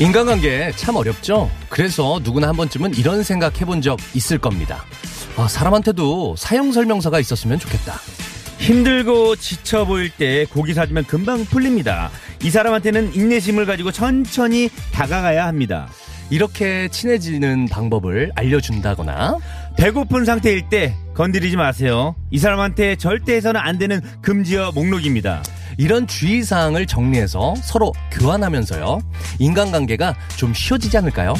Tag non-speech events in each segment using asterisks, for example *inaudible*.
인간관계 참 어렵죠 그래서 누구나 한 번쯤은 이런 생각 해본 적 있을 겁니다 아, 사람한테도 사용 설명서가 있었으면 좋겠다 힘들고 지쳐 보일 때 고기 사주면 금방 풀립니다. 이 사람한테는 인내심을 가지고 천천히 다가가야 합니다. 이렇게 친해지는 방법을 알려준다거나 배고픈 상태일 때 건드리지 마세요. 이 사람한테 절대 해서는 안 되는 금지어 목록입니다. 이런 주의사항을 정리해서 서로 교환하면서요 인간관계가 좀 쉬워지지 않을까요?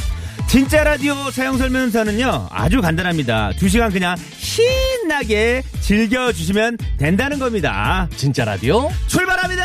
진짜 라디오 사용 설명서는요 아주 간단합니다. 두 시간 그냥 신나게 즐겨주시면 된다는 겁니다. 진짜 라디오 출발합니다.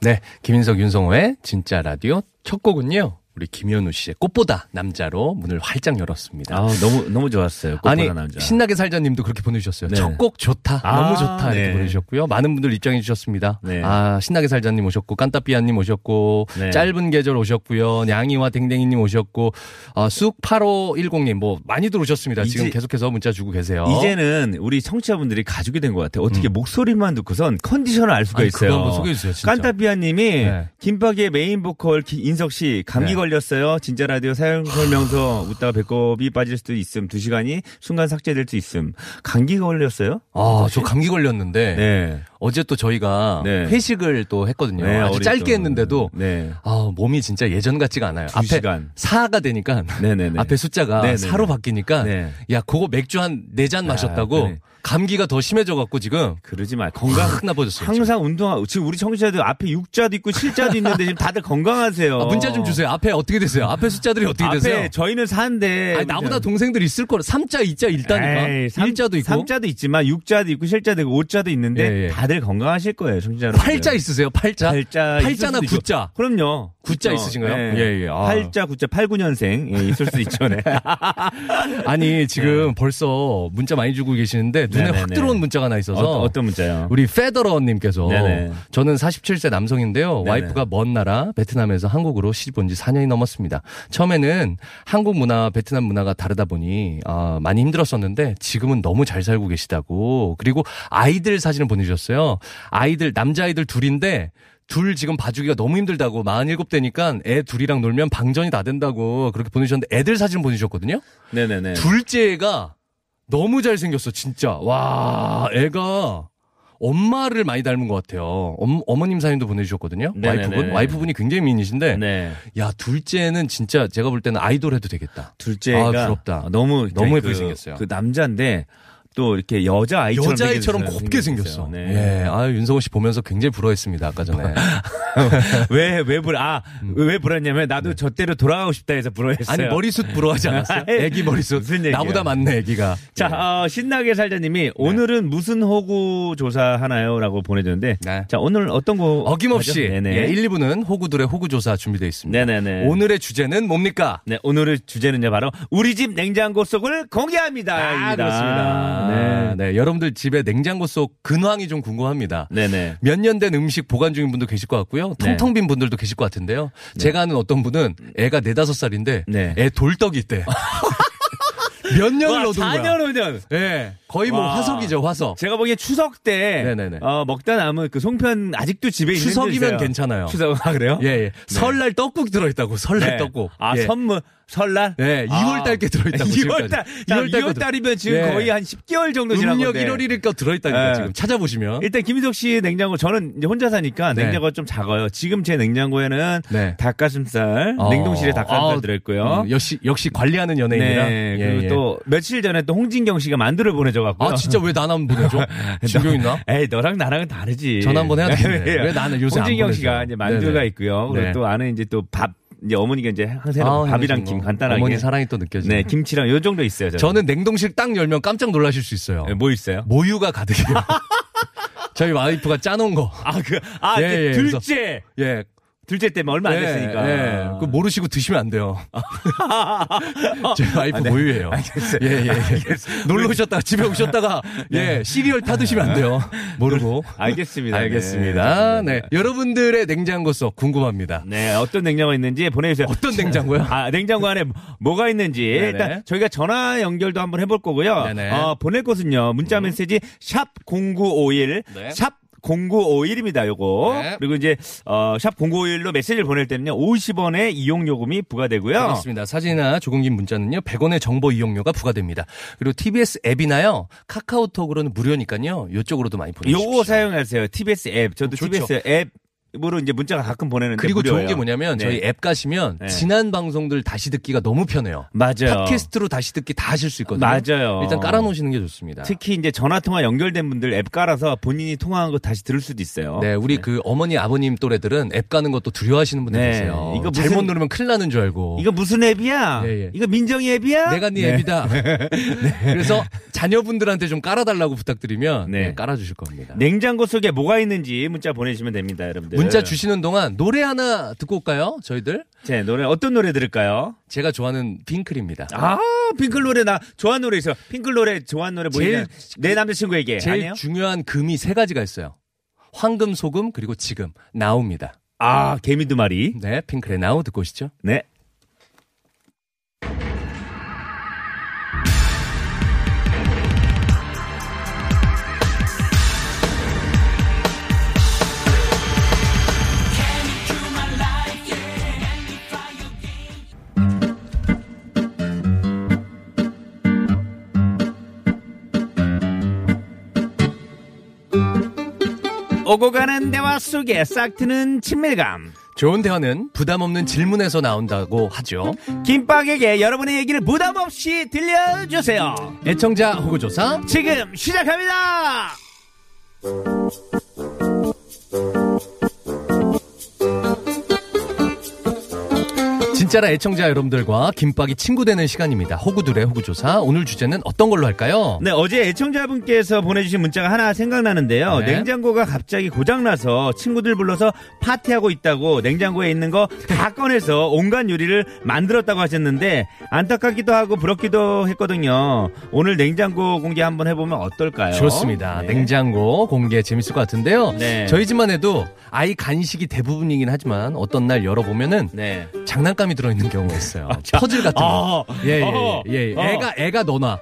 네 김인석 윤성호의 진짜 라디오 첫 곡은요 우리 김현우 씨의 꽃보다 남자로 문을 활짝 열었습니다 아 너무 너무 좋았어요. 꽃보다 아니 남자. 신나게 살자님도 그렇게 보내주셨어요. 네. 첫곡 좋다, 아, 너무 좋다 이렇게 네. 보내주셨고요. 많은 분들 입장해 주셨습니다. 네. 아 신나게 살자님 오셨고 깐따삐아님 오셨고 네. 짧은 계절 오셨고요. 냥이와 댕댕이님 오셨고 어, 쑥 8510님 뭐 많이들 오셨습니다. 지금 이제- 계속해서 문자 주고 계세요. 이제는 우리 청취자분들이 가족이 된 것 같아요. 어떻게 목소리만 듣고선 컨디션을 알 수가 음. 아니, 있어요. 그거 한번 소개해 주세요. 진짜. 깐타피아님이 네. 김밥의 메인 보컬 기- 인석 씨 감기 네. 걸렸어요. 진짜 라디오 사용 설명서 웃다가 배꼽이 빠질 수도 있음. 두 시간이 순간 삭제될 수 있음. 감기 걸렸어요? 아, 저 감기 걸렸는데 네. 어제 또 저희가 네. 회식을 또 했거든요. 네, 아주 어리 짧게 또. 했는데도 네. 아, 몸이 진짜 예전 같지가 않아요. 두 앞에 시간. 4가 되니까 네네네. 앞에 숫자가 네네네. 4로 바뀌니까 네. 야, 그거 맥주 한 네 잔 마셨다고 그래. 감기가 더 심해져 갖고 지금 그러지 말. 건강. 확 나빠졌어요. 항상 운동하고 지금 우리 청취자들 앞에 6자도 있고 7자도 있는데 지금 다들 건강하세요. 아, 문자 좀 주세요. 앞에 어떻게 되세요? 앞에 숫자들이 어떻게 앞에 되세요? 저희는 4인데 아니, 나보다 동생들 있을 거라 3자, 2자 있다니까. 에이, 삼- 1자도 있고. 삼자도 있지만 6자도 있고 7자도 있고 5자도 있는데 예, 예. 다들 건강하실 거예요, 청취자 여러분. 8자 있으세요? 8자? 8자 8자나 9자. 그럼요. 구자 그렇죠. 있으신가요? 예, 예. 아. 8자, 9자, 8, 9년생 예, 있을 수 있죠. 네. *laughs* 아니, 지금 벌써 문자 많이 주고 계시는데 눈에 확 네네네. 들어온 문자가 하나 있어서 어, 어떤 문자요? 우리 페더러님께서 네네. 저는 47세 남성인데요. 네네. 와이프가 먼 나라 베트남에서 한국으로 시집 온 지 4년이 넘었습니다. 처음에는 한국 문화, 베트남 문화가 다르다 보니 아, 많이 힘들었었는데 지금은 너무 잘 살고 계시다고. 그리고 아이들 사진을 보내주셨어요. 아이들 남자아이들 둘인데 둘 지금 봐주기가 너무 힘들다고 47대니까 애 둘이랑 놀면 방전이 다 된다고 그렇게 보내주셨는데 애들 사진 보내주셨거든요. 네네네. 둘째가 너무 잘생겼어, 진짜. 와, 애가 엄마를 많이 닮은 것 같아요. 엄, 어머 님 사진도 보내주셨거든요. 네네네. 와이프분. 와이프분이 굉장히 미인이신데. 네. 야, 둘째는 진짜 제가 볼 때는 아이돌 해도 되겠다. 둘째가 아, 부럽다. 너무 너무 그- 예쁘게 생겼어요. 그 남자인데 또 이렇게 여자 아이처럼 여자아이처럼. 곱게 생겼어. 네. 예. 아, 윤성호 씨 보면서 굉장히 부러워했습니다, 아까 전에. *laughs* 왜, 왜 불, 아, 왜 불었냐면 나도 저 때로 돌아가고 싶다 해서 불어했어요. 음. 네. 아니, 머리숱 부러워하지 않았어요? *laughs* 애기 머리숱. 무슨 얘기야. 나보다 많네, 애기가. 자, 어, 신나게 살자님이 오늘은 무슨 호구 조사 하나요? 라고 보내줬는데. 네. 자, 오늘 어떤 거. 어김없이. 예, 1, 2부는 호구들의 호구 조사 준비되어 있습니다. 네네네. 오늘의 주제는 뭡니까? 네, 오늘의 주제는요, 바로 우리 집 냉장고 속을 공개합니다. 아, 입니다. 그렇습니다. 네. 네. 여러분들 집에 냉장고 속 근황이 좀 궁금합니다. 네네. 몇 년 된 음식 보관 중인 분도 계실 것 같고요. 네. 텅텅 빈 분들도 계실 것 같은데요. 제가 아는 어떤 분은 애가 네다섯 살인데 네. 애 돌떡이 있대. *laughs* 몇 년을 와, 넣어둔 거야. 4년, 5년. 예. 거의 뭐 와. 화석이죠, 화석. 제가 보기엔 추석 때. 네네네. 어, 먹다 남은 그 송편 아직도 집에 있는 추석이면 괜찮아요. 추석, 아, 그래요? 예, 예. 설날 떡국 들어있다고, 설날 네. 떡국. 아, 예. 선물. 설날? 네, 2월 달께 들어있다고 2월 달. 자, 2월 2월 달이면 지금 예. 거의 한 10개월 정도 지난 음력 건데. 1월 1일까 들어있다니까 예. 지금 찾아보시면. 일단 김희석 씨 냉장고 저는 이제 혼자 사니까 네. 냉장고가 좀 작아요. 지금 제 냉장고에는 네. 닭가슴살, 어. 냉동실에 닭가슴살 아, 들어있고요. 음, 역시 역시 관리하는 연예인이라. 네. 예, 그리고 예. 또 며칠 전에 또 홍진경 씨가 만두를 보내줘갖고. 아 진짜 왜 나만 보내줘? *laughs* 진경 있나? 에이 너랑 나랑은 다르지. 전화 한번 해야 되겠네. 예. *laughs* 왜 나는 요새 안 홍진경? 씨가 이제 만두가. 있고요. 그리고 네. 또 안에 이제 또 밥. 이제 어머니가 이제 항상 아, 밥이랑 김 거. 간단하게. 어머니 사랑이 또 느껴지네. 네, 김치랑 요 정도 있어요. 저는. 저는 냉동실 딱 열면 깜짝 놀라실 수 있어요. 네, 뭐 있어요? 모유가 가득해요. *laughs* 저희 와이프가 짜놓은 거. 아, 그, 아, 예, 예, 둘째. 예. 둘째 때문에 얼마 안 예, 됐으니까. 예. 그거 모르시고 드시면 안 돼요. *laughs* 제 와이프 아, 네. 모유예요. 알겠어요. 예, 예, 예. 놀러 오셨다가 집에 오셨다가 예, 시리얼 타 드시면 안 돼요. 모르고. 알겠습니다. 알겠습니다. 네. 네. 여러분들의 냉장고 속 궁금합니다. 네, 어떤 냉장고가 있는지 보내주세요. 어떤 냉장고요? *laughs* 아, 냉장고 안에 뭐가 있는지. 일단 저희가 전화 연결도 한번 해볼 거고요. 네네. 어, 보낼 곳은요. 문자 메시지 샵 0951. 네. 샵 0951입니다, 요거. 네. 그리고 이제, 어, 샵 0951로 메시지를 보낼 때는요, 50원의 이용 요금이 부과되고요. 그렇습니다. 사진이나 조금 긴 문자는요, 100원의 정보 이용료가 부과됩니다. 그리고 TBS 앱이나요, 카카오톡으로는 무료니까요, 이쪽으로도 많이 보내 주십시오. 요거 사용하세요. TBS 앱. 저도 좋죠. TBS 앱 으로 이제 문자가 가끔 보내는데. 그리고 좋은 무료예요. 게 뭐냐면 네. 저희 앱 가시면 네. 지난 방송들 다시 듣기가 너무 편해요. 맞아요. 팟캐스트로 다시 듣기 다 하실 수 있거든요. 맞아요. 일단 깔아 놓으시는 게 좋습니다. 특히 이제 전화 통화 연결된 분들 앱 깔아서 본인이 통화한 거 다시 들을 수도 있어요. 네, 우리 그 어머니 아버님 또래들은 앱 가는 것도 두려워하시는 분들 네. 계세요. 이거 무슨- 잘못 누르면 큰일 나는 줄 알고. 이거 무슨 앱이야? 예, 예. 이거 민정이 앱이야? 내가 네, 앱이다. *laughs* 네. 그래서 자녀분들한테 좀 깔아달라고 부탁드리면 네. 네, 깔아주실 겁니다. 냉장고 속에 뭐가 있는지 문자 보내주시면 됩니다, 여러분들. 문자 주시는 동안 노래 하나 듣고 올까요? 저희들? 제 노래 어떤 노래 들을까요? 제가 좋아하는 핑클입니다. 아, 핑클 노래 나 좋아하는 노래 있어. 핑클 노래 좋아하는 노래 뭐 제일- 있냐? 내 남자친구에게 제일 아니에요? 중요한 금이 세 가지가 있어요. 황금, 소금, 그리고 지금. 나옵니다. 아, 개미 두 마리. 네, 핑클의 나우 듣고 오시죠. 네. 오고 가는 대화 속에 싹 트는 친밀감. 좋은 대화는 부담 없는 질문에서 나온다고 하죠. 김밥에게 여러분의 얘기를 부담 없이 들려주세요. 애청자 호구조사. 지금 시작합니다. 진짜라 애청자 여러분들과 김밥이 친구 되는 시간입니다. 호구들의 호구조사. 오늘 주제는 어떤 걸로 할까요? 네, 어제 애청자분께서 보내주신 문자가 하나 생각나는데요. 네. 냉장고가 갑자기 고장나서 친구들 불러서 파티하고 있다고 냉장고에 있는 거 다 *laughs* 꺼내서 온갖 요리를 만들었다고 하셨는데 안타깝기도 하고 부럽기도 했거든요. 오늘 냉장고 공개 한번 해보면 어떨까요? 좋습니다. 네. 냉장고 공개 재밌을 것 같은데요. 네. 저희 집만 해도 아이 간식이 대부분이긴 하지만 어떤 날 열어보면은 네. 장난감이 들어있는 경우가 있어요. 퍼즐 같은 거. 아, 예, 예, 어, 예, 예. 어. 애가, 애가 넣어놔.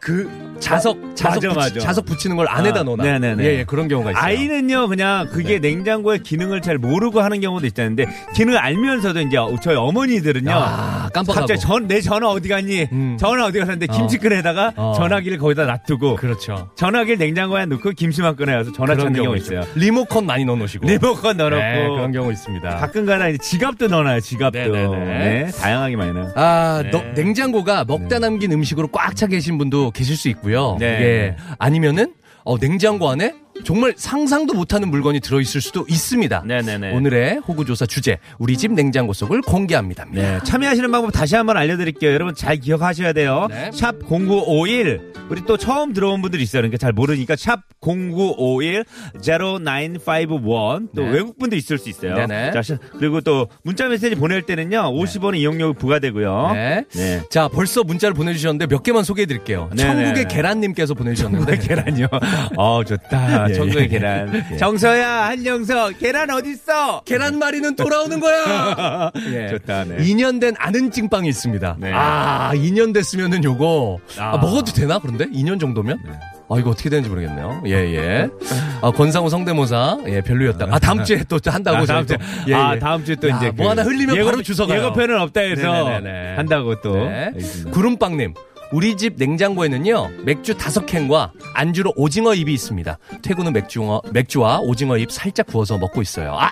그 자석, 자석, 맞아, 붙이, 맞아. 자석 붙이는 걸 안에다 아, 넣어놔. 네네네. 예, 예, 그런 경우가 있어요. 아이는요, 그냥 그게 냉장고의 기능을 잘 모르고 하는 경우도 있다는데, 기능을 알면서도 이제 저희 어머니들은요, 아, 깜빡하고. 갑자기 전, 내 전화 어디 갔니? 음. 전화 어디 갔는데 어. 김치끈에다가 어. 전화기를 거기다 놔두고, 그렇죠. 전화기를 냉장고에 넣고 김치만 꺼내와서 전화 찾는 경우 있어요. 리모컨 많이 넣어놓으시고. 리모컨 넣어놓고, 네, 그런 경우 있습니다. 가끔가다 이제 지갑도 넣어놔요, 지갑도. 네네네. 네, 다양하게 많이 넣어요. 아, 네. 너- 냉장고가 먹다 남긴 음식으로 꽉 차 계신 분도 계실 수 있고요. 네. 예. 아니면은 어, 냉장고 안에 정말 상상도 못하는 물건이 들어있을 수도 있습니다. 네네네. 오늘의 호구조사 주제 우리 집 냉장고 속을 공개합니다. 네, 참여하시는 방법 다시 한번 알려드릴게요. 여러분 잘 기억하셔야 돼요. 네. 샵 0951. 우리 또 처음 들어온 분들이 있어요. 그러니까 잘 모르니까 샵 0951 0951. 또 네. 외국 분도 있을 수 있어요. 네네. 자, 시- 그리고 또 문자 메시지 보낼 때는요. 50원의 이용료 부과되고요. 네. 네. 자, 벌써 문자를 보내주셨는데 몇 개만 소개해드릴게요. 네네. 천국의 계란님께서 보내주셨는데. 계란이요. 어, 좋다. 예, 천국의 예. 계란. *laughs* 예. 정서야, 한영서, 계란 어딨어? 계란말이는 돌아오는 거야! *laughs* 예. 좋다, 네. 2년 된 아는 찐빵이 있습니다. 네. 아, 2년 됐으면은 요거. 아, 아. 먹어도 되나, 그런데? 2년 정도면? 아, 이거 어떻게 되는지 모르겠네요. 예, 예. 아, 권상우 성대모사. 예, 별로였다. 아, 다음 주에 또 한다고 아, 다음 저희 주, 또. 예, 아, 예. 다음 주에 또 야, 이제 뭐 하나 흘리면 바로 주워가요. 예고편은 없다 해서 네네네네. 한다고 또. 네. 구름빵님. 우리 집 냉장고에는요 맥주 다섯 캔과 안주로 오징어 잎이 있습니다. 퇴근 후 맥주와 맥주와 오징어 잎 살짝 구워서 먹고 있어요. 아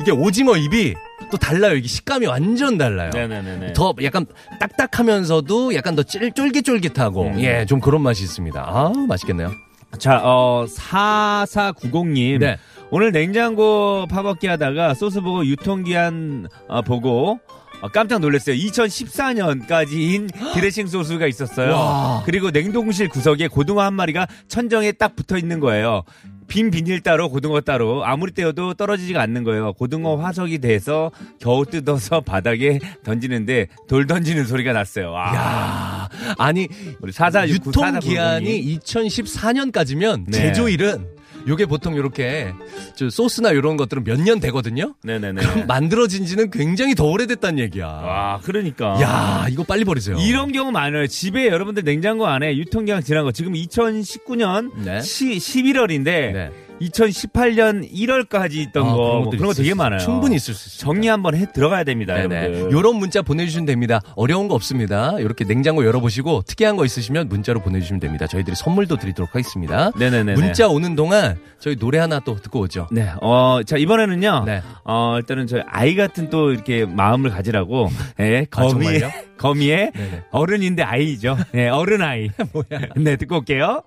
이게 오징어 잎이 또 달라요. 이게 식감이 완전 달라요. 네네네네. 더 약간 딱딱하면서도 약간 더 쫄- 쫄깃쫄깃하고 음. 예좀 그런 맛이 있습니다. 아 맛있겠네요. 자, 어, 4490님. 네. 오늘 냉장고 파먹기 하다가 소스 보고 유통기한 어, 보고 어, 깜짝 놀랐어요. 2014년까지인 *gasps* 드레싱 소스가 있었어요. 와. 그리고 냉동실 구석에 고등어 한 마리가 천정에 딱 붙어 있는 거예요. 빈 비닐 따로 고등어 따로 아무리 떼어도 떨어지지가 않는 거예요. 고등어 화석이 돼서 겨우 뜯어서 *laughs* 바닥에 던지는데 돌 던지는 소리가 났어요. 와. 야 아니 우리 사사 유통 기한이 2014년까지면 네. 제조일은 요게 보통 요렇게 저 소스나 이런 것들은 몇 년 되거든요. 네네네. 그럼 만들어진 지는 굉장히 더 오래됐다는 얘기야. 와, 그러니까. 야, 이거 빨리 버리세요. 이런 경우 많아요. 집에 여러분들 냉장고 안에 유통기한 지난 거 지금 2019년 네. 11월인데 네. 2018년 1월까지 있던 아, 거 그런 뭐 그런 거 되게 수- 많아요. 충분히 있을 수 있어요. 정리 한번 해 들어가야 됩니다, 네네. 요런 문자 보내주시면 됩니다. 어려운 거 없습니다. 이렇게 냉장고 열어보시고 특이한 거 있으시면 문자로 보내주시면 됩니다. 저희들이 선물도 드리도록 하겠습니다. 네네네. 문자 오는 동안 저희 노래 하나 또 듣고 오죠. 네, 어, 자, 이번에는요. 네. 어, 일단은 저희 아이 같은 또 이렇게 마음을 가지라고, 예, 거미의, 정말요? 거미의 네네. 어른인데 아이죠. 네, 어른 아이. 뭐야. 네, 듣고 올게요.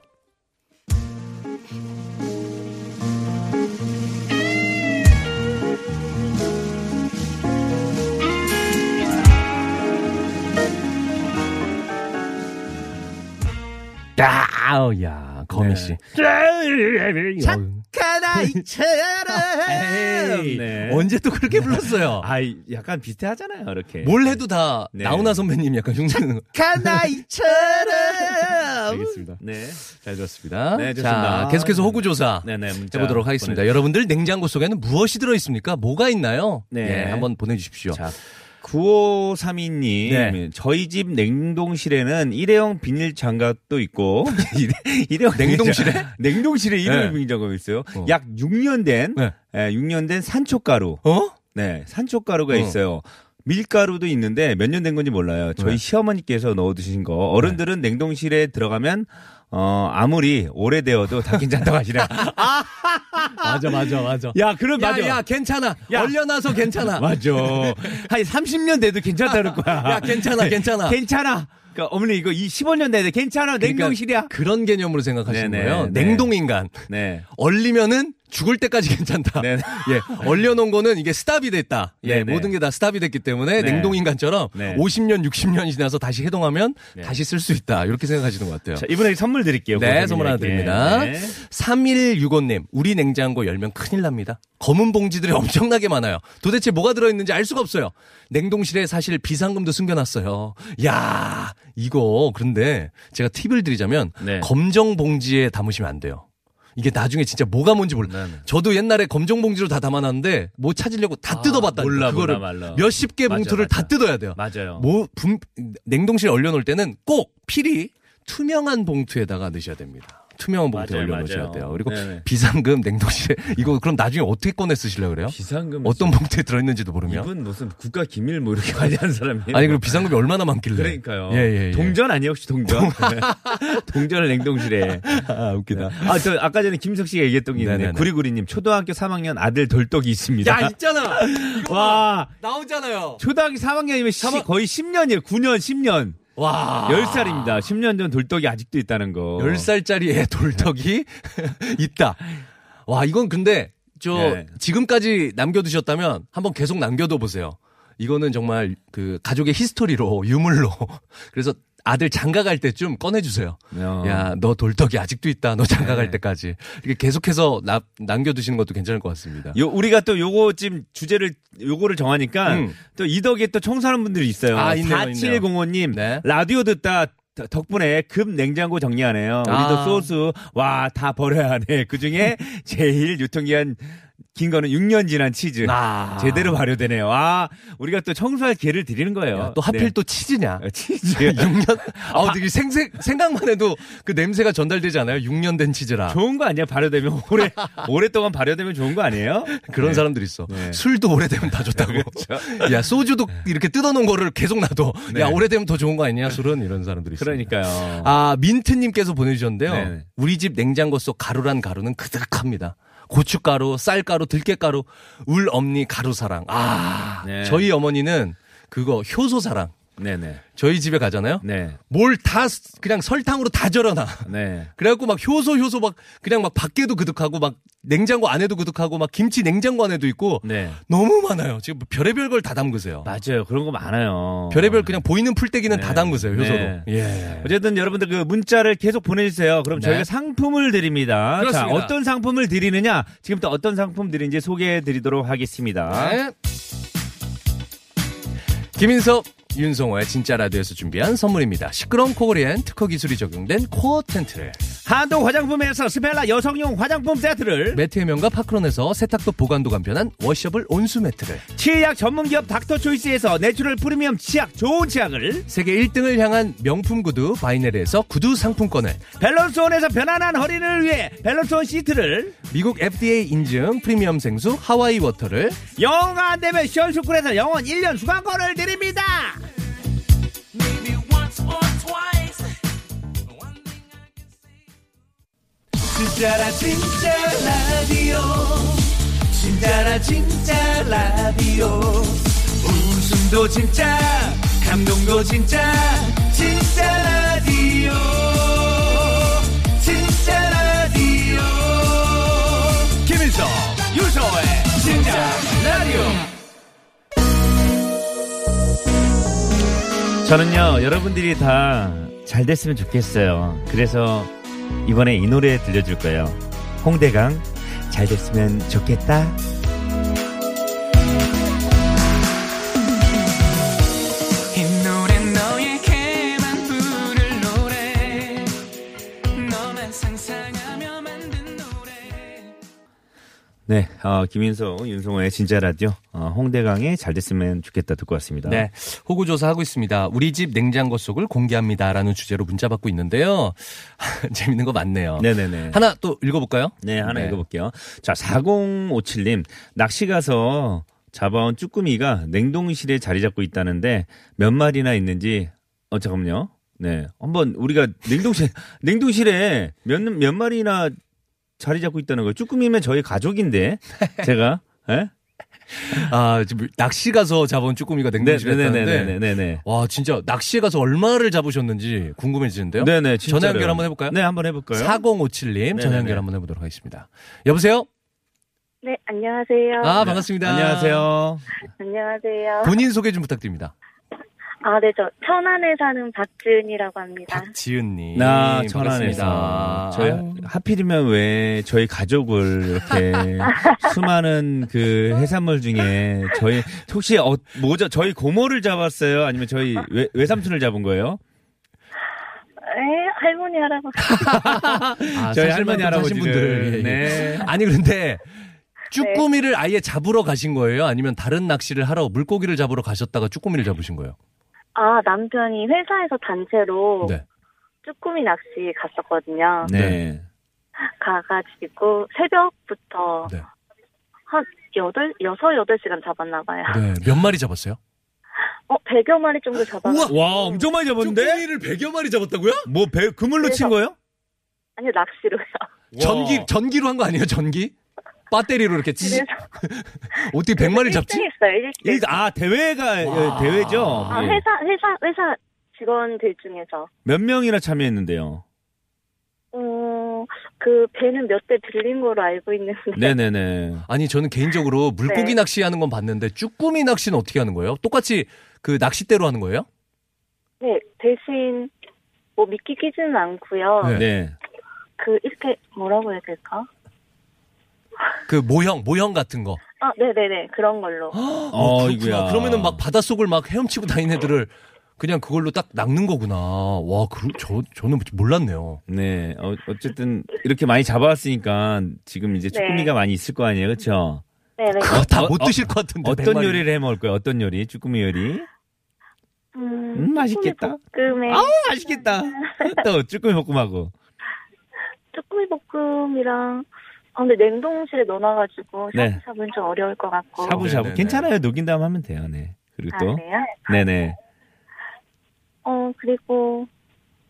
야, 야, 거미 네. 씨. 착한 아이처럼. 네. 언제 또 그렇게 불렀어요? 아, 약간 비슷하잖아요, 이렇게. 뭘 해도 다 네. 나훈아 선배님 약간 흉내내는 거. 착한 아이처럼. 알겠습니다. 네. 잘 들었습니다. 네, 좋습니다. 자, 계속해서 호구 조사 네네, 해보도록 하겠습니다. 보내주세요. 여러분들 냉장고 속에는 무엇이 들어 있습니까? 뭐가 있나요? 네. 예, 한번 보내주십시오. 자, 9532님, 네. 저희 집 냉동실에는 일회용 비닐 장갑도 있고, *laughs* 일회- 일회용 *laughs* 냉동실에? *laughs* 냉동실에 일회용 네. 비닐 장갑이 있어요. 어. 약 6년 된, 네. 예, 6년 된 산초가루. 어? 네, 산초가루가 어. 있어요. 밀가루도 있는데 몇 년 된 건지 몰라요. 저희 네. 시어머니께서 넣어 두신 거. 어른들은 냉동실에 들어가면 어 아무리 오래되어도 다 괜찮다고 하시네요. *laughs* 맞아, 맞아, 맞아. 야, 그럼 야, 맞아. 야, 괜찮아. 야. 얼려놔서 괜찮아. *laughs* 맞아. 한 30년 돼도 괜찮다 그럴 거야. *laughs* 야, 괜찮아, 괜찮아. 괜찮아. 그러니까 어머니 이거 이 15년 돼도 괜찮아. 냉동실이야. 그러니까 그런 개념으로 생각하시는 네네, 거예요. 네. 냉동인간. 네. 얼리면은 죽을 때까지 *laughs* 괜찮다. 네. *laughs* 예. 얼려놓은 거는 이게 스탑이 됐다. 예. 네네. 모든 게 다 스탑이 됐기 때문에 네. 냉동인간처럼 네. 50년, 60년이 지나서 다시 해동하면 네. 다시 쓸 수 있다. 이렇게 생각하시는 것 같아요. 자, 이번에 선물 드릴게요. 네. 선물 하나 드립니다. 네. 3165님, 우리 냉장고 열면 큰일 납니다. 검은 봉지들이 *laughs* 엄청나게 많아요. 도대체 뭐가 들어있는지 알 수가 없어요. 냉동실에 사실 비상금도 숨겨놨어요. 야 이거, 그런데 제가 팁을 드리자면, 네. 검정 봉지에 담으시면 안 돼요. 이게 나중에 진짜 뭐가 뭔지 몰라. 네, 네. 저도 옛날에 검정 봉지로 다 담아놨는데, 뭐 찾으려고 다 아, 뜯어봤다. 몰라, 그거를. 몇십 개 맞아, 봉투를 맞아. 다 뜯어야 돼요. 맞아요. 뭐, 분, 냉동실에 얼려놓을 때는 꼭 필히 투명한 봉투에다가 넣으셔야 됩니다. 투명한 봉투에 맞아요, 올려놓으셔야 맞아요. 돼요. 그리고 네네. 비상금 냉동실에 *laughs* 이거 그럼 나중에 어떻게 꺼내 쓰시려고 그래요? 비상금 어떤 봉투에 들어있는지도 모르면. 이분 무슨 국가 기밀 뭐 이렇게 *laughs* 관리하는 사람이에요. 아니 그리고 비상금이 얼마나 많길래? 그러니까요. 예, 예, 예. 동전 아니에요 혹시 동전? 동전을 *laughs* 냉동실에. 아 웃기다. 아, 저 아까 전에 김석 씨가 얘기했던 게 있네. 네네네. 구리구리님 초등학교 3학년 아들 돌떡이 있습니다. 야 있잖아. 와 나오잖아요. 초등학교 3학년이면 삼학- 거의 10년이에요. 9년, 10년. 와. 10살입니다. 10년 전 돌떡이 아직도 있다는 거. 10살짜리 애 돌떡이 *laughs* 있다. 와, 이건 근데 저 네. 지금까지 남겨두셨다면 한번 계속 남겨둬 보세요. 이거는 정말 그 가족의 히스토리로 유물로 *laughs* 그래서 아들 장가 갈 때쯤 꺼내주세요. 어. 야, 너 돌떡이 아직도 있다. 너 장가 네. 갈 때까지 이렇게 계속해서 나, 남겨두시는 것도 괜찮을 것 같습니다. 요, 우리가 또 요거 지금 주제를, 요거를 정하니까 음. 또 이 덕에 또 청소하는 분들이 있어요. 아, 있네요, 4705님. 네. 라디오 듣다 덕- 덕분에 급 냉장고 정리하네요. 우리도 아. 소스, 와, 다 버려야 하네. 그 중에 *laughs* 제일 유통기한 긴 거는 6년 지난 치즈. 아. 제대로 발효되네요. 아, 우리가 또 청소할 기회를 드리는 거예요. 야, 또 하필 네. 또 치즈냐? 어, 치즈. 6년 *laughs* 아 되게 생생 생각만 해도 그 냄새가 전달되지 않아요? 6년 된 치즈라. 좋은 거 아니야? 발효되면 오래 *laughs* 오랫동안 발효되면 좋은 거 아니에요? 그런 네. 사람들 있어. 네. 술도 오래되면 다 좋다고. *laughs* 야 소주도 이렇게 뜯어놓은 거를 계속 놔둬. 네. 야 오래되면 더 좋은 거 아니냐 술은 이런 사람들이 있어. 그러니까요. 아 민트님께서 보내주셨는데요. 네. 우리 집 냉장고 속 가루란 가루는 그득합니다. 고춧가루, 쌀가루, 들깨가루, 울 엄니 가루사랑. 아 네. 저희 어머니는 그거 효소사랑. 네네. 저희 집에 가잖아요. 네. 뭘 다 그냥 설탕으로 다 절여놔. 네. *laughs* 그래갖고 막 효소 효소 막 그냥 막 밖에도 그득하고 막 냉장고 안에도 그득하고 막 김치 냉장고 안에도 있고 네. 너무 많아요. 지금 별의별 걸 다 담그세요. 맞아요. 그런 거 많아요. 별의별 그냥 보이는 풀떼기는 다 네. 담그세요 효소로. 네. 예. 어쨌든 여러분들 그 문자를 계속 보내주세요. 그럼 네. 저희가 상품을 드립니다. 그렇습니다. 자, 어떤 상품을 드리느냐? 지금부터 어떤 상품 드리는지 소개해 드리도록 하겠습니다. 네. 김인석, 윤성호의 진짜 라디오에서 준비한 선물입니다. 시끄러운 코골이엔 특허 기술이 적용된 코어 텐트를 한도 화장품에서 스펠라 여성용 화장품 세트를 매트의 명가 파크론에서 세탁도 보관도 간편한 washable 온수 매트를 치약 전문기업 닥터초이스에서 natural 프리미엄 치약 좋은 치약을 세계 1등을 향한 명품 구두 바이네르에서 구두 상품권을 밸런스온에서 편안한 허리를 위해 밸런스온 시트를 미국 FDA 인증 프리미엄 생수 하와이 워터를 영어가 안 되면 시원스쿨에서 영어 1년 수강권을 드립니다. 진짜라 진짜 라디오. 진짜라 진짜 라디오. 웃음도 진짜 감동도 진짜 진짜 라디오. 진짜 라디오. 김일성 유소의 진짜 라디오. 저는요 여러분들이 다 잘 됐으면 좋겠어요. 그래서 이번에 이 노래 들려줄 거예요. 홍대강 잘 됐으면 좋겠다 네, 어, 김인성, 윤성호의 진짜 라디오, 어, 홍대강의 잘 됐으면 좋겠다 듣고 왔습니다. 네, 호구 조사 하고 있습니다. 우리 집 냉장고 속을 공개합니다라는 주제로 문자 받고 있는데요. *laughs* 재밌는 거 많네요. 네네네. 하나 또 읽어볼까요? 네, 하나 네. 읽어볼게요. 자, 4057님, 낚시 가서 잡아온 쭈꾸미가 냉동실에 자리 잡고 있다는데 몇 마리나 있는지, 어, 잠깐만요. 네. 한번 우리가 냉동실, *laughs* 냉동실에 몇, 몇 마리나 자리 잡고 있다는 거예요. 쭈꾸미면 저희 가족인데, 제가, 예? 아, 지금 낚시 가서 잡은 쭈꾸미가 냉동실에 있다는데. 네네네네네. 와, 진짜 낚시에 가서 얼마를 잡으셨는지 궁금해지는데요. 네네. 전화 연결 한번 해볼까요? 네, 한번 해볼까요? 4057님 전화. 연결 한번 해보도록 하겠습니다. 여보세요? 네, 안녕하세요. 아, 반갑습니다. 안녕하세요. 안녕하세요. 본인 소개 좀 부탁드립니다. 아, 네, 저 천안에 사는 박지은이라고 합니다. 박지은님. 나 반갑습니다. 천안에서 저희. 하필이면 왜 저희 가족을 이렇게 *laughs* 수많은 그 해산물 중에 저희 혹시 어, 뭐죠? 저희 고모를 잡았어요? 아니면 저희 외, 외삼촌을 잡은 거예요? 에, 할머니, 할아버지. 아, *laughs* 저희 할머니 또 사신 할아버지들. 분들. 예, 예. 네. 아니 그런데 쭈꾸미를 아예 잡으러 가신 거예요? 아니면 다른 낚시를 하러 물고기를 잡으러 가셨다가 쭈꾸미를 잡으신 거예요? 아, 남편이 회사에서 단체로 네. 쭈꾸미 낚시 갔었거든요. 네. 가가지고 새벽부터 네. 한 여덟, 여섯, 여덟 시간 잡았나 봐요. 네. 몇 마리 잡았어요? *laughs* 어, 100여 마리 정도 잡아가지고. 와, 엄청 많이 잡았는데? 쭈꾸미를 100여 마리 잡았다고요? 뭐 배, 그물로 친 거예요? 아니요, 낚시로요. 전기 전기로 한 거 아니에요? 전기? 배터리로 이렇게 찌 그래서 *laughs* 어떻게 100마리 잡지? 1등 했어요, 1등. 일- 아, 대회가 와. 대회죠. 아, 예. 회사, 회사, 회사 직원들 중에서. 몇 명이나 참여했는데요? 어, 그 배는 몇 대 들린 거로 알고 있는데. 네네네. 아니 저는 개인적으로 물고기 네. 낚시하는 건 봤는데 쭈꾸미 낚시는 어떻게 하는 거예요? 똑같이 그 낚싯대로 하는 거예요? 네, 대신 뭐 미끼 끼지는 않고요. 네. 네. 그 이렇게 뭐라고 해야 될까? 그 모형 모형 같은 거. 아, 네네네 그런 걸로. 어, *gasps* 그렇구나. 이구야. 그러면은 막 바닷속을 막 헤엄치고 다니는 애들을 그냥 그걸로 딱 낚는 거구나. 와, 그, 저, 저는 몰랐네요. 네, 어, 어쨌든 이렇게 많이 잡아왔으니까 지금 이제 네. 쭈꾸미가 많이 있을 거 아니에요, 그렇죠? 네네. 그거 다 어, 못 어, 드실 것 같은데. 어떤 백마리. 요리를 해 먹을 거예요? 어떤 요리? 쭈꾸미 요리? 음, 음, 맛있겠다. 쭈꾸미 볶음에 아우 맛있겠다. 또 쭈꾸미 볶음하고. 쭈꾸미 볶음이랑 아, 근데 냉동실에 넣어놔가지고 네. 샤브샤브는 좀 어려울 것 같고. 샤브샤브 네네네. 괜찮아요. 녹인 다음 하면 돼요. 네. 그리고 아, 또 그래요? 네네 어 그리고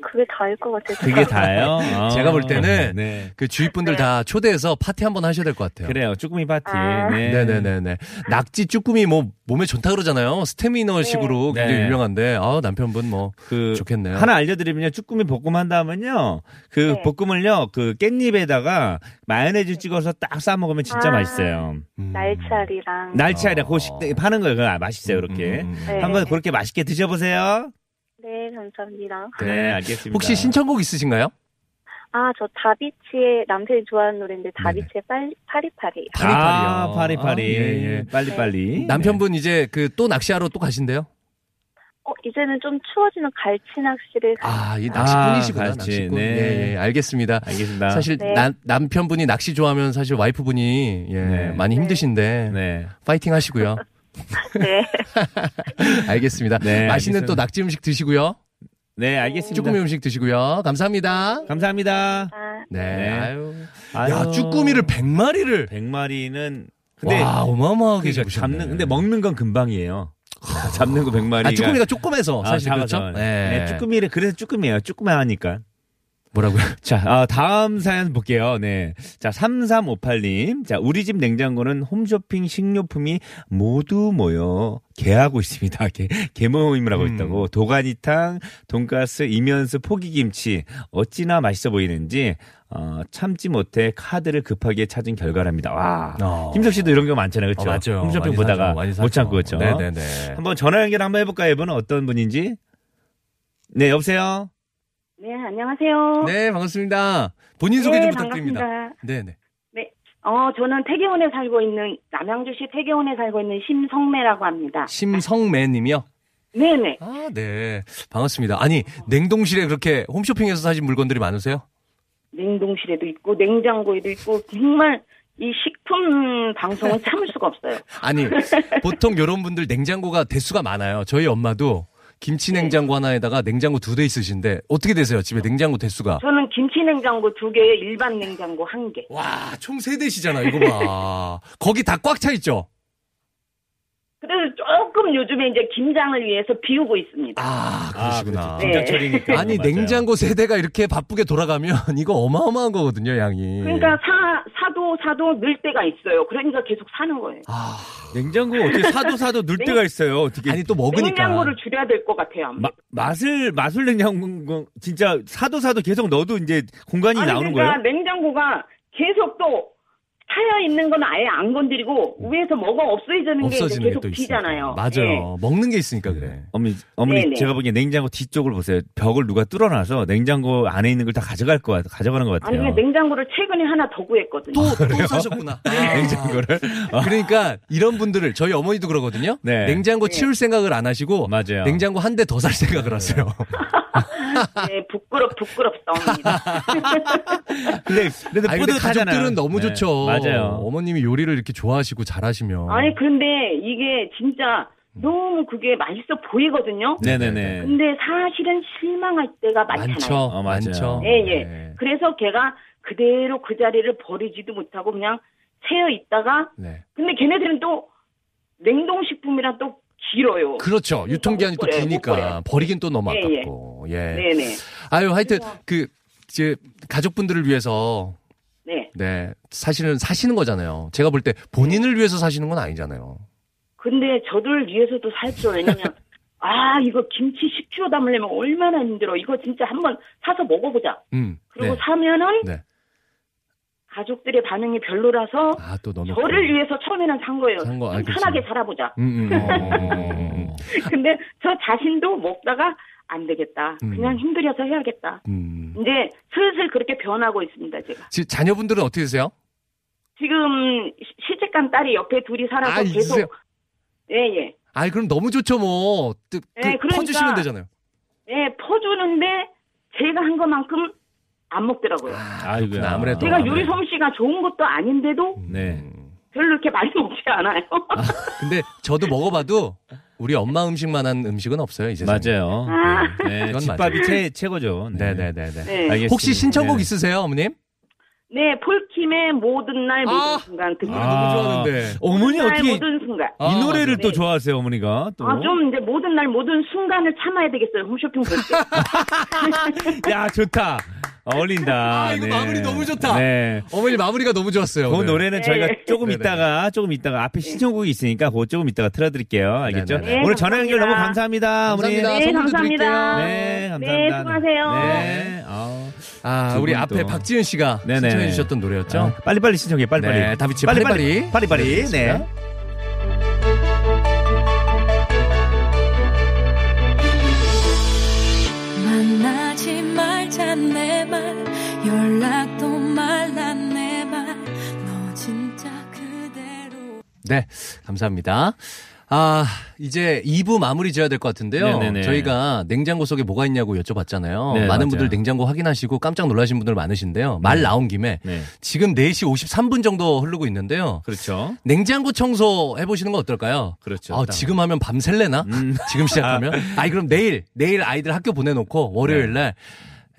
그게 다일 것 같아요. 그게 다예요. *laughs* 어. 제가 볼 때는 네. 그 주위 분들 네. 다 초대해서 파티 한번 하셔야 될 것 같아요. 그래요. 쭈꾸미 파티. 아. 네. 네네네네. 낙지 쭈꾸미 뭐 몸에 좋다 그러잖아요. 스태미너식으로 네. 굉장히 네. 유명한데, 아 남편분 뭐 그 좋겠네요. 하나 알려드리면요. 쭈꾸미 볶음 한 다음은요. 그 네. 볶음을요. 그 깻잎에다가 마요네즈 찍어서 딱 싸 먹으면 진짜 아. 맛있어요. 음. 날차리랑. 날치알이랑 어. 그 식당에 파는 거예요. 그거 맛있어요. 그렇게. 음, 음, 음. 네. 한번 그렇게 맛있게 드셔보세요. 네 감사합니다. 네, 알겠습니다. 혹시 신청곡 있으신가요? 아 저 다비치의 남편이 좋아하는 노래인데 다비치의 빨리 파리파리. 아, 파리파리요. 파리파리. 아, 예, 예. 빨리빨리. 남편분 이제 그 또 낚시하러 또 가신대요? 어 이제는 좀 추워지는 갈치 낚시를. 아, 이 아, 낚시꾼이시구나. 같이, 낚시꾼. 네. 예, 예, 알겠습니다. 네. 알겠습니다. 사실 네. 나- 남편분이 낚시 좋아하면 사실 와이프분이 예, 네. 많이 힘드신데 네. 파이팅 하시고요. *laughs* *laughs* 네. *laughs* 알겠습니다. 네, 맛있는 알겠습니다. 또 낙지 음식 드시고요. 네, 알겠습니다. 쭈꾸미 음식 드시고요. 감사합니다. 감사합니다. 아, 네. 네. 아유. 아유. 야, 쭈꾸미를 100마리를 100마리는 근데 와, 어마어마하게 그러니까 잡으셨네. 잡는 근데 먹는 건 금방이에요. 잡는 거 100마리가 아, 쭈꾸미가 조그매서 사실 그렇죠? 네. 쭈꾸미를 그래서 쭈꾸미예요. 쭈꾸미 하니까. 뭐라고요? *laughs* 자, 아, 다음 사연 볼게요. 네. 자, 3358님. 자, 우리 집 냉장고는 홈쇼핑 식료품이 모두 모여 개하고 있습니다. *laughs* 개, 개 모임을 하고 음. 있다고. 도가니탕, 돈가스, 이면수, 포기김치. 어찌나 맛있어 보이는지, 어, 참지 못해 카드를 급하게 찾은 결과랍니다. 와. 어. 김석 씨도 이런 경우 많잖아요. 어, 그렇죠? 맞죠. 홈쇼핑 보다가 사죠. 못. 참고 그렇죠? 네네네. 한번 전화 연결 한번 해볼까요? 이분은 어떤 분인지? 네, 여보세요? 네, 안녕하세요. 네, 반갑습니다. 본인 소개 좀 네, 부탁드립니다. 반갑습니다. 네네. 어, 저는 태계원에 살고 있는, 남양주시 태계원에 살고 있는 심성매라고 합니다. 심성매 님이요? 네 네. 아, 네. 반갑습니다. 아니, 냉동실에 그렇게 홈쇼핑에서 사신 물건들이 많으세요? 냉동실에도 있고, 냉장고에도 있고, 정말 이 식품 방송은 참을 수가 없어요. *laughs* 아니, 보통 이런 분들 냉장고가 대수가 많아요. 저희 엄마도 김치 네. 냉장고 하나에다가 냉장고 두 대 있으신데 어떻게 되세요? 집에 냉장고 대수가? 저는 김치 냉장고 두 개에 일반 냉장고 한 개. 와, 총 세 대시잖아. 이거 봐. 거기 다 꽉 차 있죠? 그래서 조금 요즘에 이제 김장을 위해서 비우고 있습니다. 아, 그러시구나. 그렇죠. 김장철이니까. 아니, 맞아요. 냉장고 세 대가 이렇게 바쁘게 돌아가면 이거 어마어마한 거거든요, 양이. 그러니까 사, 사도 사도 늘 때가 있어요. 그러니까 계속 사는 거예요. 아, 냉장고 어떻게 사도 사도 넣을 때가 있어요. 어떻게. 아니 또 먹으니까. 냉장고를 줄여야 될 것 같아요. 마, 맛을 마술 냉장고 진짜 사도 사도 계속 넣어도 이제 공간이 아니, 나오는 그러니까 거예요? 냉장고가 계속 또 타여 있는 건 아예 안 건드리고 위에서 뭐가 없어지는 게 이제 없어지는 게 계속. 비잖아요. 맞아요. 예. 먹는 게 있으니까 그래. 어머니, 어머니 네네. 제가 보기엔 냉장고 뒤쪽을 보세요. 벽을 누가 뚫어놔서 냉장고 안에 있는 걸 다 가져갈 것 같, 가져가는 것 아니 같아요. 근데 냉장고를 최근에 하나 더 구했거든요. 또, 또 사셨구나. *laughs* 냉장고를. 어, 그러니까 이런 분들을 저희 어머니도 그러거든요. 네. 냉장고 치울 생각을 안 하시고 맞아요. 냉장고 한 대 더 살 생각을 하세요. *laughs* 네, 부끄럽 부끄럽습니다. *laughs* 근데 그래도 아니, 근데 뿌듯하잖아요. 가족들은 너무 네, 좋죠. 맞아요. 어머님이 요리를 이렇게 좋아하시고 잘하시면. 아니 그런데 이게 진짜 너무 그게 맛있어 보이거든요. 네네네. 근데 사실은 실망할 때가 많잖아요. 많죠. 어, 맞아요. 많죠. 예, 예. 네. 그래서 걔가 그대로 그 자리를 버리지도 못하고 그냥 새어 있다가 네. 근데 걔네들은 또 냉동식품이랑 또 길어요. 그렇죠. 유통기한이 또 기니까. 버리긴 또 너무 예, 예. 아깝고. 예. 네네. 아유, 하여튼 그 이제 가족분들을 위해서 네. 네. 사실은 사시는 거잖아요. 제가 볼 때 본인을 위해서 사시는 건 아니잖아요. 근데 저들 위해서도 살죠. 왜냐면 *laughs* 아 이거 김치 10kg 담으려면 얼마나 힘들어. 이거 진짜 한번 사서 먹어보자. 음. 그리고 네. 사면은 네. 가족들의 반응이 별로라서 아, 또 너무 저를 위해서 처음에는 산 거예요. 산 거, 아, 좀 그치. 편하게 살아보자. 음, 음, 음, *laughs* 근데 저 자신도 먹다가 안 되겠다. 음. 그냥 힘들여서 해야겠다. 음. 이제 슬슬 그렇게 변하고 있습니다, 제가. 지금 자녀분들은 어떻게 되세요? 지금 시- 시집간 딸이 옆에 둘이 살아서 아, 계속 있으세요? 예, 예. 아이 그럼 너무 좋죠 뭐. 그, 네, 그러니까- 퍼주시면 되잖아요. 예, 퍼주는데 제가 한 것만큼 안 먹더라고요. 아 이고야. 그렇구나. 아무래도. 제가 아, 요리 네. 솜씨가 좋은 것도 아닌데도 네. 별로 이렇게 많이 먹지 않아요. 근데 저도 먹어봐도 우리 엄마 음식만한 음식은 없어요 이 세상에. 맞아요. 아. 네, 이건 집밥이. 최, 최고죠. 네. 네네네 네. 네. 알겠습니다. 혹시 신청곡 네. 있으세요 어머님? 네, 폴킴의 모든 날 모든 아, 순간 듣고 노래 너무 좋아하는데. 어머니 모든 날 어떻게 모든 순간. 아, 이 노래를 맞아요. 또 네. 좋아하세요, 어머니가? 또. 아, 좀 이제 모든 날 모든 순간을 참아야 되겠어요. 홈쇼핑 볼 때. *laughs* 야, 좋다. 어울린다. 아, 이거 네. 마무리 너무 좋다. 네. 어머니 마무리가 너무 좋았어요. 그 오늘. 노래는 저희가 네. 조금 네네. 있다가 조금 있다가 앞에 신청곡이 있으니까 그거 조금 있다가 틀어드릴게요. 알겠죠? 네네네. 오늘 네, 전화 연결 너무 감사합니다. 감사합니다, 어머니. 감사합니다. 네, 감사합니다. 드릴게요. 네, 네, 감사합니다. 수고하세요. 네. 아우. 아두 우리 분 앞에 또. 박지은 씨가 네네. 신청해 주셨던 노래였죠. 아, 빨리빨리 신청해, 빨리빨리. 네, 다비치 빨리빨리. 빨리빨리. 네. 알겠습니 네, 감사합니다. 아, 이제 2부 마무리 지어야 될 것 같은데요. 네네네. 저희가 냉장고 속에 뭐가 있냐고 여쭤봤잖아요. 네, 많은 맞아요. 분들 냉장고 확인하시고 깜짝 놀라신 분들 많으신데요. 말 나온 김에 네. 지금 4시 53분 정도 흐르고 있는데요. 그렇죠. 냉장고 청소 해보시는 건 어떨까요? 그렇죠. 아, 지금 하면 밤샐래나? 음. 지금 시작하면? *laughs* 아니, 그럼 내일, 내일 아이들 학교 보내놓고 월요일 날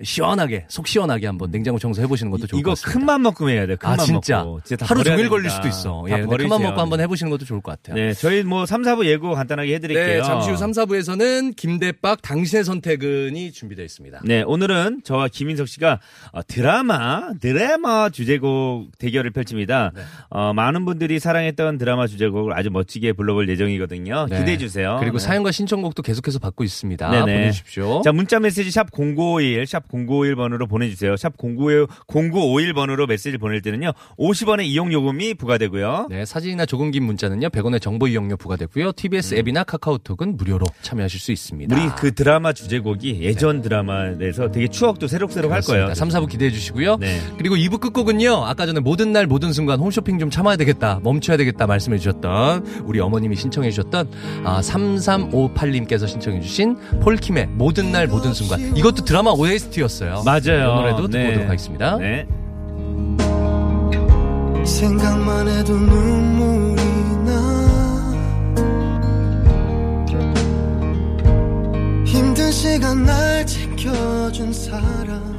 시원하게, 속 시원하게 한번 냉장고 청소 해 보시는 것도 좋을 이거 것 같습니다. 큰맘 먹고 해야 돼요. 아, 큰맘 진짜. 먹고. 진짜 다 하루 종일. 걸릴 수도 있어. 다 예, 큰맘. 먹고 한번 해 보시는 것도 좋을 것 같아요. 네, 저희 뭐 3, 4부 예고 간단하게 해 드릴게요. 네, 잠시 후 3, 4부에서는 김대박 당신의 선택은이 준비되어 있습니다. 네, 오늘은 저와 김인석 씨가 어, 드라마, 드라마 주제곡 대결을 펼칩니다. 네. 어, 많은 분들이 사랑했던 드라마 주제곡을 아주 멋지게 불러볼 예정이거든요. 네. 기대해 주세요. 그리고 네. 사연과 신청곡도 계속해서 받고 있습니다. 네네. 보내 주십시오. 자, 문자 메시지 샵 0951, 샵 0951번으로 보내주세요. 샵 0951, 0951번으로 메시지 보낼 때는요, 50원의 이용 요금이 부과되고요. 네, 사진이나 조금 긴 문자는요, 100원의 정보 이용료 부과되고요. TBS 앱이나 카카오톡은 무료로 참여하실 수 있습니다. 음. 우리 그 드라마 주제곡이 예전 드라마에서 되게 추억도 새록새록 할 거예요. 3, 4부 기대해 주시고요. 네. 그리고 2부 끝곡은요, 아까 전에 모든 날 모든 순간 홈쇼핑 좀 참아야 되겠다, 멈춰야 되겠다 말씀해 주셨던 우리 어머님이 신청해 주셨던 아, 3358님께서 신청해 주신 폴킴의 모든 날 모든 순간. 이것도 드라마 OST 였어요. 맞아요. 이 노래도 듣고 네. 오도록 하겠습니다. 네. 생각만 해도 눈물이 나 힘든 시간 날 지켜준 사람